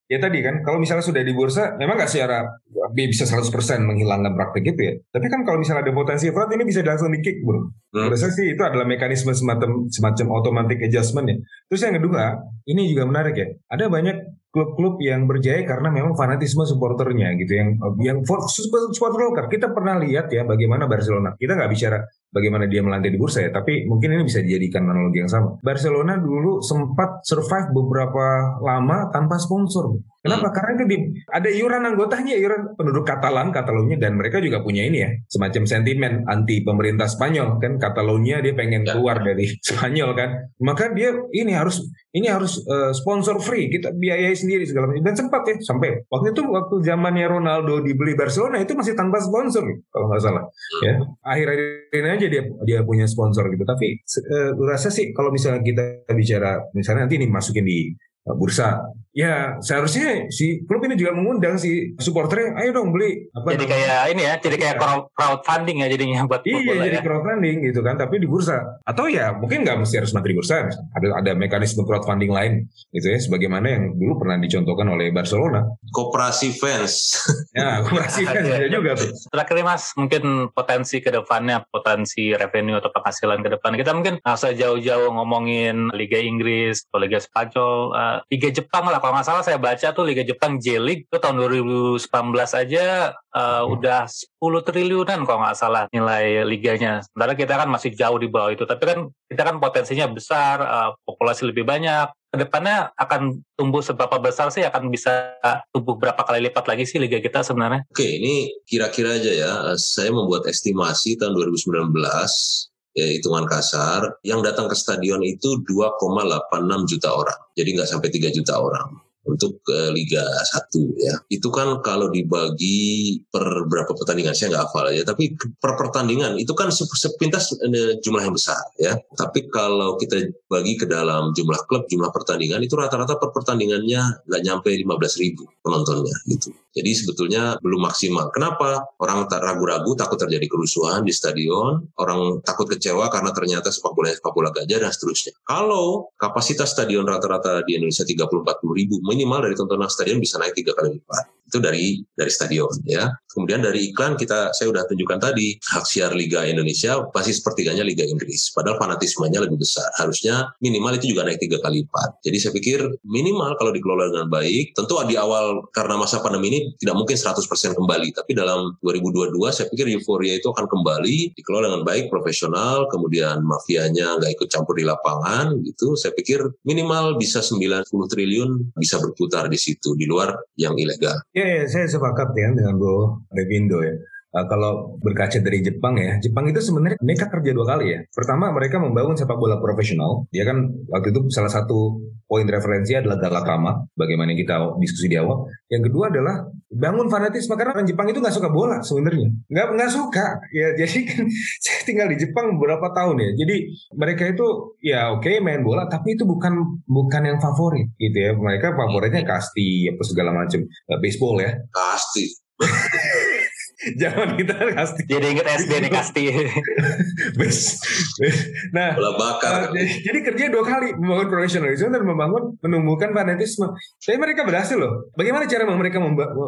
ya tadi kan kalau misalnya sudah di bursa memang nggak secara bisa 100% menghilangkan praktik itu ya tapi kan kalau misalnya ada potensi fraud ini bisa langsung di kick bro Hmm. Menurut saya sih itu adalah mekanisme semacam semacam automatic adjustment ya. Terus yang kedua, ini juga menarik ya. Ada banyak klub-klub yang berjaya karena memang fanatisme supporternya gitu yang yang supporter lokal kita pernah lihat ya bagaimana Barcelona kita nggak bicara bagaimana dia melantai di bursa ya tapi mungkin ini bisa dijadikan analogi yang sama Barcelona dulu sempat survive beberapa lama tanpa sponsor Kenapa? Hmm. Karena itu di, ada iuran anggotanya, iuran penduduk Katalan, Katalonia, dan mereka juga punya ini ya, semacam sentimen anti pemerintah Spanyol kan. Katalonia dia pengen ya. keluar dari (laughs) Spanyol kan, maka dia ini harus ini harus uh, sponsor free, kita biayai sendiri segala macam. Dan sempat ya sampai waktu itu waktu zamannya Ronaldo dibeli Barcelona itu masih tanpa sponsor kalau nggak salah. Ya akhir-akhir ini aja dia dia punya sponsor gitu. Tapi uh, rasa sih kalau misalnya kita bicara misalnya nanti ini masukin di bursa ya seharusnya si klub ini juga mengundang si supporternya ayo dong beli apa jadi namanya? kayak ini ya jadi kayak ya. crowdfunding ya jadinya buat iya jadi ya. crowdfunding gitu kan tapi di bursa atau ya mungkin nggak mesti harus materi bursa ada ada mekanisme crowdfunding lain gitu ya sebagaimana yang dulu pernah dicontohkan oleh Barcelona koperasi fans ya koperasi (laughs) fans ya juga tuh terakhir mas mungkin potensi ke depannya potensi revenue atau penghasilan ke depan kita mungkin nggak usah jauh-jauh ngomongin Liga Inggris atau Liga Spanyol uh, Liga Jepang lah kalau nggak salah saya baca tuh Liga Jepang J-League itu tahun 2019 aja uh, hmm. udah 10 triliunan kalau nggak salah nilai liganya. Sementara kita kan masih jauh di bawah itu. Tapi kan kita kan potensinya besar, uh, populasi lebih banyak. Ke depannya akan tumbuh seberapa besar sih? Akan bisa tumbuh berapa kali lipat lagi sih liga kita sebenarnya? Oke, ini kira-kira aja ya. Saya membuat estimasi tahun 2019 ya, hitungan kasar, yang datang ke stadion itu 2,86 juta orang. Jadi nggak sampai 3 juta orang untuk uh, Liga 1 ya. Itu kan kalau dibagi per berapa pertandingan saya nggak hafal ya, tapi per pertandingan itu kan sepintas uh, jumlah yang besar ya. Tapi kalau kita bagi ke dalam jumlah klub, jumlah pertandingan itu rata-rata per pertandingannya nggak nyampe 15 ribu penontonnya gitu. Jadi sebetulnya belum maksimal. Kenapa? Orang tak ragu-ragu takut terjadi kerusuhan di stadion, orang takut kecewa karena ternyata sepak bola sepak bola gajah dan seterusnya. Kalau kapasitas stadion rata-rata di Indonesia 30-40 ribu, minimal dari tontonan stadion bisa naik tiga kali lipat itu dari dari stadion ya. Kemudian dari iklan kita saya sudah tunjukkan tadi hak siar Liga Indonesia pasti sepertiganya Liga Inggris. Padahal fanatismenya lebih besar. Harusnya minimal itu juga naik tiga kali lipat. Jadi saya pikir minimal kalau dikelola dengan baik. Tentu di awal karena masa pandemi ini tidak mungkin 100% kembali. Tapi dalam 2022 saya pikir euforia itu akan kembali dikelola dengan baik, profesional. Kemudian mafianya nggak ikut campur di lapangan gitu. Saya pikir minimal bisa 90 triliun bisa berputar di situ di luar yang ilegal. Ya, ya saya sepakat ya dengan Bro Revindo ya. Uh, kalau berkaca dari Jepang ya, Jepang itu sebenarnya mereka kerja dua kali ya. Pertama mereka membangun sepak bola profesional. Dia kan waktu itu salah satu poin referensi adalah Galakama, bagaimana kita diskusi di awal. Yang kedua adalah bangun fanatisme karena orang Jepang itu nggak suka bola sebenarnya, nggak nggak suka. Ya (laughs) jadi kan saya tinggal di Jepang beberapa tahun ya. Jadi mereka itu ya oke okay, main bola, tapi itu bukan bukan yang favorit gitu ya. Mereka favoritnya kasti apa segala macam uh, baseball ya. Kasti. (laughs) (laughs) Jangan kita kasti. Jadi inget SD nih kasti. (laughs) nah, Bola bakar. Uh, jadi kerja dua kali membangun profesionalisme dan membangun menumbuhkan fanatisme. Tapi mereka berhasil loh. Bagaimana cara mereka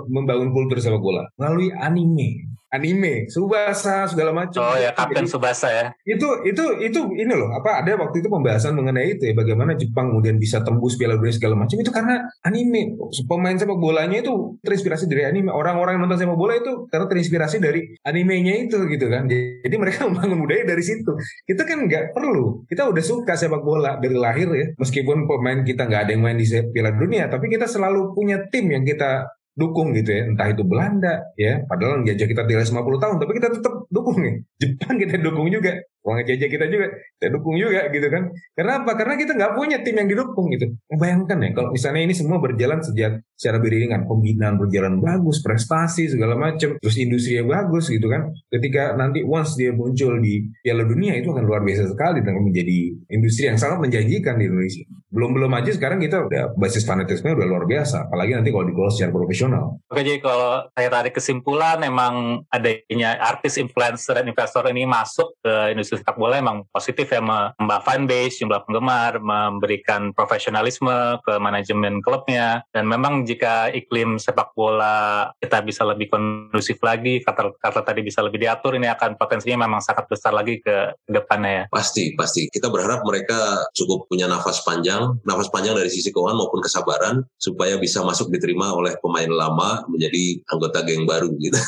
membangun kultur sepak bola? Melalui anime anime, Subasa segala macam. Oh ya, Kapten Jadi, Subasa ya. Itu itu itu ini loh, apa ada waktu itu pembahasan mengenai itu ya bagaimana Jepang kemudian bisa tembus Piala Dunia segala macam itu karena anime. Pemain sepak bolanya itu terinspirasi dari anime. Orang-orang yang nonton sepak bola itu karena terinspirasi dari animenya itu gitu kan. Jadi mereka (laughs) membangun budaya dari situ. Kita kan nggak perlu. Kita udah suka sepak bola dari lahir ya. Meskipun pemain kita nggak ada yang main di Piala Dunia, tapi kita selalu punya tim yang kita dukung gitu ya. Entah itu Belanda ya. Padahal jajah kita tinggal 50 tahun tapi kita tetap dukung nih. Jepang kita dukung juga uang jajah kita juga kita dukung juga gitu kan. Karena apa karena kita nggak punya tim yang didukung gitu. Bayangkan ya kalau misalnya ini semua berjalan sejak secara beriringan pembinaan berjalan bagus prestasi segala macam terus industri yang bagus gitu kan. Ketika nanti once dia muncul di Piala Dunia itu akan luar biasa sekali dan menjadi industri yang sangat menjanjikan di Indonesia. Belum belum aja sekarang kita udah basis fanatisme udah luar biasa apalagi nanti kalau dikelola secara profesional. Oke jadi kalau saya tarik kesimpulan emang adanya artis influencer dan investor ini masuk ke industri sepak bola emang positif ya menambah fanbase jumlah penggemar memberikan profesionalisme ke manajemen klubnya dan memang jika iklim sepak bola kita bisa lebih kondusif lagi kata kata tadi bisa lebih diatur ini akan potensinya memang sangat besar lagi ke depannya ya pasti pasti kita berharap mereka cukup punya nafas panjang, nafas panjang dari sisi keuangan maupun kesabaran supaya bisa masuk diterima oleh pemain lama menjadi anggota geng baru gitu.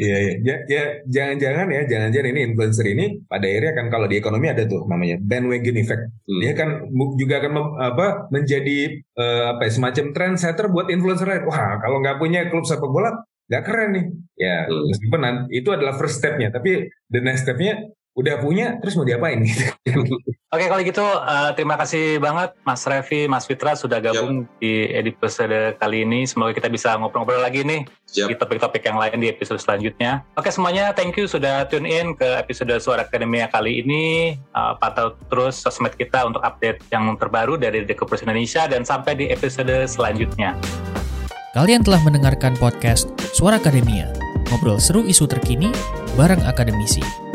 Iya, iya. Ya, ya, jangan-jangan ya, jangan-jangan ini influencer ini pada akhirnya kan kalau di ekonomi ada tuh namanya bandwagon effect. Hmm. Dia kan juga akan mem, apa menjadi uh, apa ya, semacam trendsetter buat influencer lain. Wah, kalau nggak punya klub sepak bola nggak keren nih. Ya, hmm. meskipun itu adalah first stepnya, tapi the next stepnya udah punya terus mau diapain gitu. (laughs) Oke kalau gitu uh, terima kasih banget Mas Revi, Mas Fitra sudah gabung Siap. di episode kali ini. Semoga kita bisa ngobrol-ngobrol lagi nih Siap. di topik-topik yang lain di episode selanjutnya. Oke semuanya thank you sudah tune in ke episode Suara Akademia kali ini. Uh, pantau terus sosmed kita untuk update yang terbaru dari Dekopers Indonesia dan sampai di episode selanjutnya. Kalian telah mendengarkan podcast Suara Akademia. Ngobrol seru isu terkini bareng akademisi.